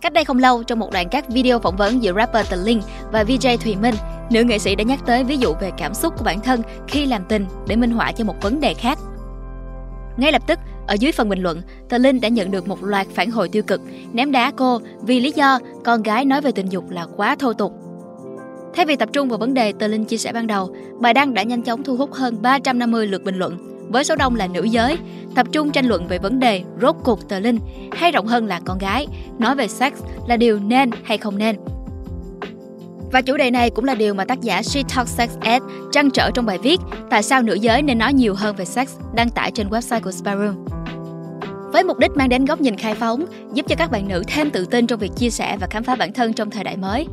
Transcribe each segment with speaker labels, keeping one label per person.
Speaker 1: Cách đây không lâu, trong một đoạn các video phỏng vấn giữa rapper Tờ Linh và VJ Thùy Minh, nữ nghệ sĩ đã nhắc tới ví dụ về cảm xúc của bản thân khi làm tình để minh họa cho một vấn đề khác. Ngay lập tức, ở dưới phần bình luận, Tờ Linh đã nhận được một loạt phản hồi tiêu cực, ném đá cô vì lý do con gái nói về tình dục là quá thô tục. Thay vì tập trung vào vấn đề Tờ Linh chia sẻ ban đầu, bài đăng đã nhanh chóng thu hút hơn 350 lượt bình luận, với số đông là nữ giới, tập trung tranh luận về vấn đề rốt cuộc Tờ Linh, hay rộng hơn là con gái, nói về sex là điều nên hay không nên. Và chủ đề này cũng là điều mà tác giả She talks Sex Ed trăn trở trong bài viết Tại sao nữ giới nên nói nhiều hơn về sex đăng tải trên website của sparrow Với mục đích mang đến góc nhìn khai phóng, giúp cho các bạn nữ thêm tự tin trong việc chia sẻ và khám phá bản thân trong thời đại mới.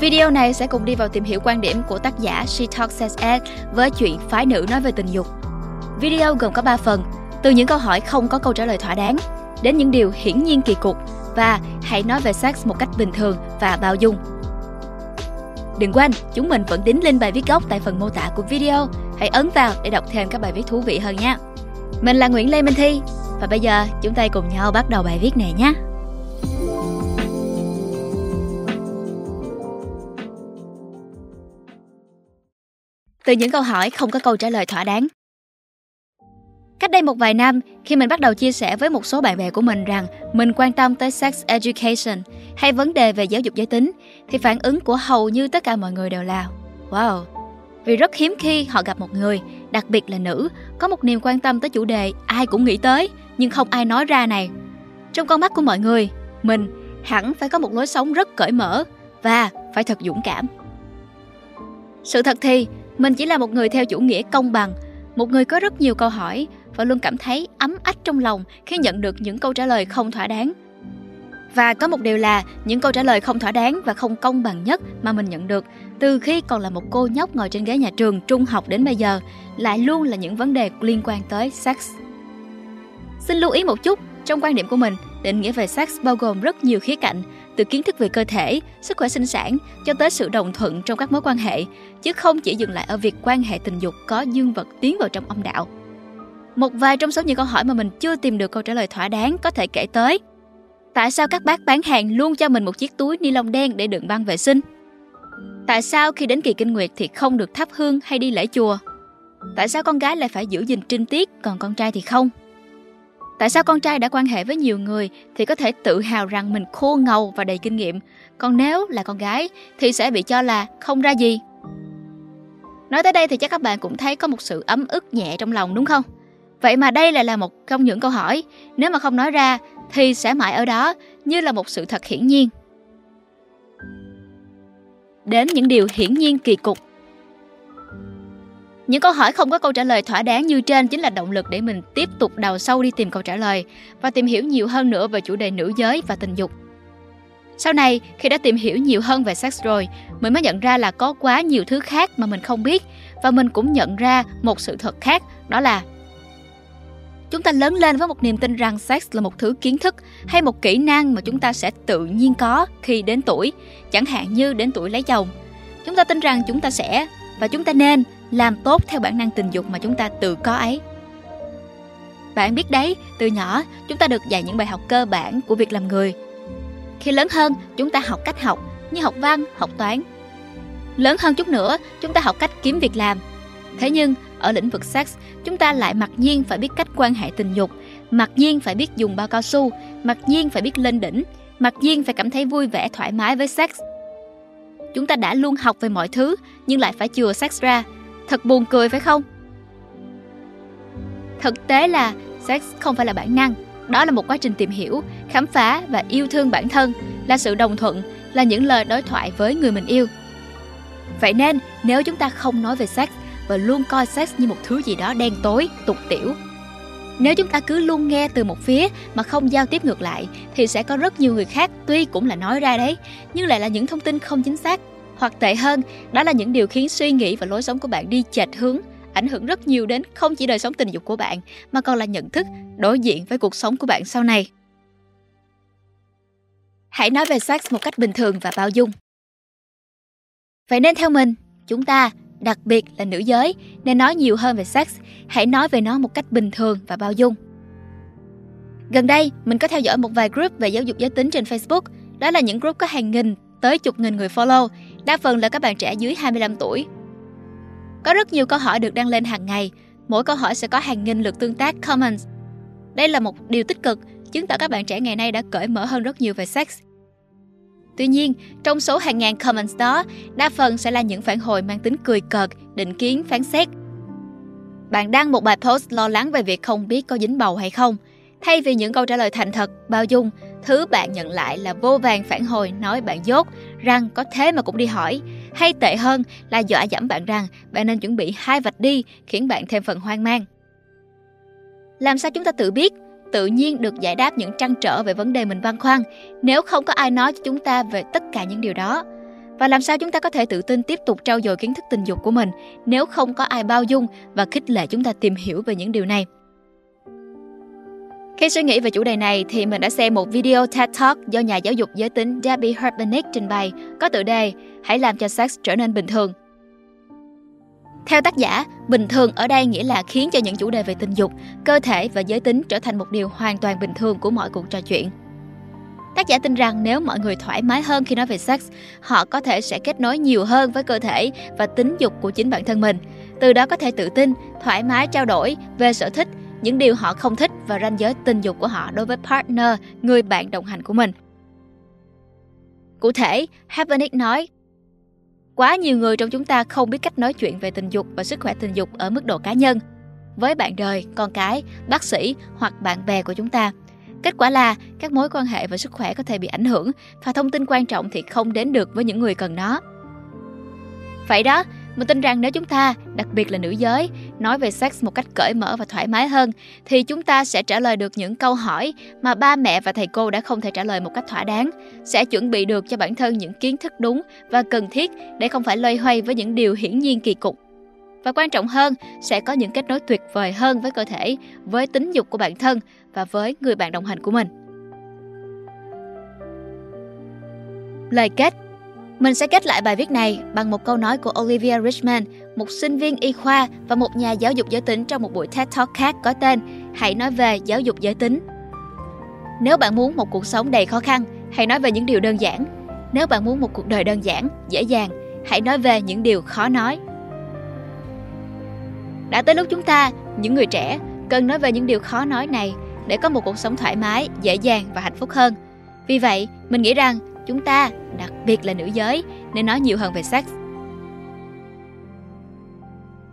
Speaker 1: Video này sẽ cùng đi vào tìm hiểu quan điểm của tác giả She Talks Sex Ed với chuyện phái nữ nói về tình dục. Video gồm có 3 phần, từ những câu hỏi không có câu trả lời thỏa đáng, đến những điều hiển nhiên kỳ cục và hãy nói về sex một cách bình thường và bao dung. Đừng quên, chúng mình vẫn đính link bài viết gốc tại phần mô tả của video. Hãy ấn vào để đọc thêm các bài viết thú vị hơn nha. Mình là Nguyễn Lê Minh Thi và bây giờ chúng ta cùng nhau bắt đầu bài viết này nhé. Từ những câu hỏi không có câu trả lời thỏa đáng. Cách đây một vài năm, khi mình bắt đầu chia sẻ với một số bạn bè của mình rằng mình quan tâm tới sex education hay vấn đề về giáo dục giới tính, thì phản ứng của hầu như tất cả mọi người đều là Wow! Vì rất hiếm khi họ gặp một người, đặc biệt là nữ, có một niềm quan tâm tới chủ đề ai cũng nghĩ tới, nhưng không ai nói ra này. Trong con mắt của mọi người, mình hẳn phải có một lối sống rất cởi mở và phải thật dũng cảm. Sự thật thì, mình chỉ là một người theo chủ nghĩa công bằng, một người có rất nhiều câu hỏi và luôn cảm thấy ấm ách trong lòng khi nhận được những câu trả lời không thỏa đáng. Và có một điều là những câu trả lời không thỏa đáng và không công bằng nhất mà mình nhận được từ khi còn là một cô nhóc ngồi trên ghế nhà trường trung học đến bây giờ lại luôn là những vấn đề liên quan tới sex. Xin lưu ý một chút, trong quan điểm của mình, định nghĩa về sex bao gồm rất nhiều khía cạnh, từ kiến thức về cơ thể, sức khỏe sinh sản cho tới sự đồng thuận trong các mối quan hệ, chứ không chỉ dừng lại ở việc quan hệ tình dục có dương vật tiến vào trong âm đạo. Một vài trong số những câu hỏi mà mình chưa tìm được câu trả lời thỏa đáng có thể kể tới. Tại sao các bác bán hàng luôn cho mình một chiếc túi ni lông đen để đựng băng vệ sinh? Tại sao khi đến kỳ kinh nguyệt thì không được thắp hương hay đi lễ chùa? Tại sao con gái lại phải giữ gìn trinh tiết còn con trai thì không? Tại sao con trai đã quan hệ với nhiều người thì có thể tự hào rằng mình khô ngầu và đầy kinh nghiệm, còn nếu là con gái thì sẽ bị cho là không ra gì? Nói tới đây thì chắc các bạn cũng thấy có một sự ấm ức nhẹ trong lòng đúng không? Vậy mà đây lại là một trong những câu hỏi, nếu mà không nói ra thì sẽ mãi ở đó như là một sự thật hiển nhiên. Đến những điều hiển nhiên kỳ cục. Những câu hỏi không có câu trả lời thỏa đáng như trên chính là động lực để mình tiếp tục đào sâu đi tìm câu trả lời và tìm hiểu nhiều hơn nữa về chủ đề nữ giới và tình dục. Sau này, khi đã tìm hiểu nhiều hơn về sex rồi, mình mới nhận ra là có quá nhiều thứ khác mà mình không biết và mình cũng nhận ra một sự thật khác, đó là Chúng ta lớn lên với một niềm tin rằng sex là một thứ kiến thức hay một kỹ năng mà chúng ta sẽ tự nhiên có khi đến tuổi, chẳng hạn như đến tuổi lấy chồng. Chúng ta tin rằng chúng ta sẽ và chúng ta nên làm tốt theo bản năng tình dục mà chúng ta tự có ấy. Bạn biết đấy, từ nhỏ chúng ta được dạy những bài học cơ bản của việc làm người. Khi lớn hơn, chúng ta học cách học như học văn, học toán. Lớn hơn chút nữa, chúng ta học cách kiếm việc làm. Thế nhưng, ở lĩnh vực sex, chúng ta lại mặc nhiên phải biết cách quan hệ tình dục, mặc nhiên phải biết dùng bao cao su, mặc nhiên phải biết lên đỉnh, mặc nhiên phải cảm thấy vui vẻ thoải mái với sex. Chúng ta đã luôn học về mọi thứ nhưng lại phải chừa sex ra. Thật buồn cười phải không? Thực tế là sex không phải là bản năng, đó là một quá trình tìm hiểu, khám phá và yêu thương bản thân, là sự đồng thuận, là những lời đối thoại với người mình yêu. Vậy nên, nếu chúng ta không nói về sex và luôn coi sex như một thứ gì đó đen tối, tục tiểu. Nếu chúng ta cứ luôn nghe từ một phía mà không giao tiếp ngược lại thì sẽ có rất nhiều người khác tuy cũng là nói ra đấy, nhưng lại là những thông tin không chính xác. Hoặc tệ hơn, đó là những điều khiến suy nghĩ và lối sống của bạn đi chệch hướng, ảnh hưởng rất nhiều đến không chỉ đời sống tình dục của bạn mà còn là nhận thức đối diện với cuộc sống của bạn sau này. Hãy nói về sex một cách bình thường và bao dung. Vậy nên theo mình, chúng ta đặc biệt là nữ giới, nên nói nhiều hơn về sex, hãy nói về nó một cách bình thường và bao dung. Gần đây, mình có theo dõi một vài group về giáo dục giới tính trên Facebook. Đó là những group có hàng nghìn tới chục nghìn người follow, đa phần là các bạn trẻ dưới 25 tuổi. Có rất nhiều câu hỏi được đăng lên hàng ngày, mỗi câu hỏi sẽ có hàng nghìn lượt tương tác comments. Đây là một điều tích cực, chứng tỏ các bạn trẻ ngày nay đã cởi mở hơn rất nhiều về sex. Tuy nhiên, trong số hàng ngàn comments đó, đa phần sẽ là những phản hồi mang tính cười cợt, định kiến, phán xét. Bạn đăng một bài post lo lắng về việc không biết có dính bầu hay không. Thay vì những câu trả lời thành thật, bao dung, thứ bạn nhận lại là vô vàng phản hồi nói bạn dốt, rằng có thế mà cũng đi hỏi. Hay tệ hơn là dọa dẫm bạn rằng bạn nên chuẩn bị hai vạch đi, khiến bạn thêm phần hoang mang. Làm sao chúng ta tự biết tự nhiên được giải đáp những trăn trở về vấn đề mình băn khoăn nếu không có ai nói cho chúng ta về tất cả những điều đó và làm sao chúng ta có thể tự tin tiếp tục trau dồi kiến thức tình dục của mình nếu không có ai bao dung và khích lệ chúng ta tìm hiểu về những điều này khi suy nghĩ về chủ đề này thì mình đã xem một video TED Talk do nhà giáo dục giới tính Debbie Herbenick trình bày có tựa đề Hãy làm cho sex trở nên bình thường. Theo tác giả, bình thường ở đây nghĩa là khiến cho những chủ đề về tình dục, cơ thể và giới tính trở thành một điều hoàn toàn bình thường của mọi cuộc trò chuyện. Tác giả tin rằng nếu mọi người thoải mái hơn khi nói về sex, họ có thể sẽ kết nối nhiều hơn với cơ thể và tính dục của chính bản thân mình. Từ đó có thể tự tin, thoải mái trao đổi về sở thích, những điều họ không thích và ranh giới tình dục của họ đối với partner, người bạn đồng hành của mình. Cụ thể, Hapenick nói, Quá nhiều người trong chúng ta không biết cách nói chuyện về tình dục và sức khỏe tình dục ở mức độ cá nhân với bạn đời, con cái, bác sĩ hoặc bạn bè của chúng ta. Kết quả là các mối quan hệ và sức khỏe có thể bị ảnh hưởng và thông tin quan trọng thì không đến được với những người cần nó. Vậy đó, mình tin rằng nếu chúng ta, đặc biệt là nữ giới, nói về sex một cách cởi mở và thoải mái hơn, thì chúng ta sẽ trả lời được những câu hỏi mà ba mẹ và thầy cô đã không thể trả lời một cách thỏa đáng, sẽ chuẩn bị được cho bản thân những kiến thức đúng và cần thiết để không phải loay hoay với những điều hiển nhiên kỳ cục. Và quan trọng hơn, sẽ có những kết nối tuyệt vời hơn với cơ thể, với tính dục của bản thân và với người bạn đồng hành của mình. Lời kết mình sẽ kết lại bài viết này bằng một câu nói của Olivia Richman, một sinh viên y khoa và một nhà giáo dục giới tính trong một buổi TED Talk khác có tên Hãy nói về giáo dục giới tính. Nếu bạn muốn một cuộc sống đầy khó khăn, hãy nói về những điều đơn giản. Nếu bạn muốn một cuộc đời đơn giản, dễ dàng, hãy nói về những điều khó nói. Đã tới lúc chúng ta, những người trẻ, cần nói về những điều khó nói này để có một cuộc sống thoải mái, dễ dàng và hạnh phúc hơn. Vì vậy, mình nghĩ rằng chúng ta, đặc biệt là nữ giới, nên nói nhiều hơn về sex.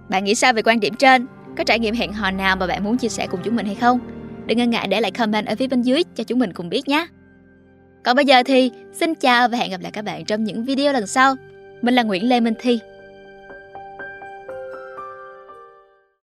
Speaker 1: Bạn nghĩ sao về quan điểm trên? Có trải nghiệm hẹn hò nào mà bạn muốn chia sẻ cùng chúng mình hay không? Đừng ngần ngại để lại comment ở phía bên dưới cho chúng mình cùng biết nhé. Còn bây giờ thì xin chào và hẹn gặp lại các bạn trong những video lần sau. Mình là Nguyễn Lê Minh Thi.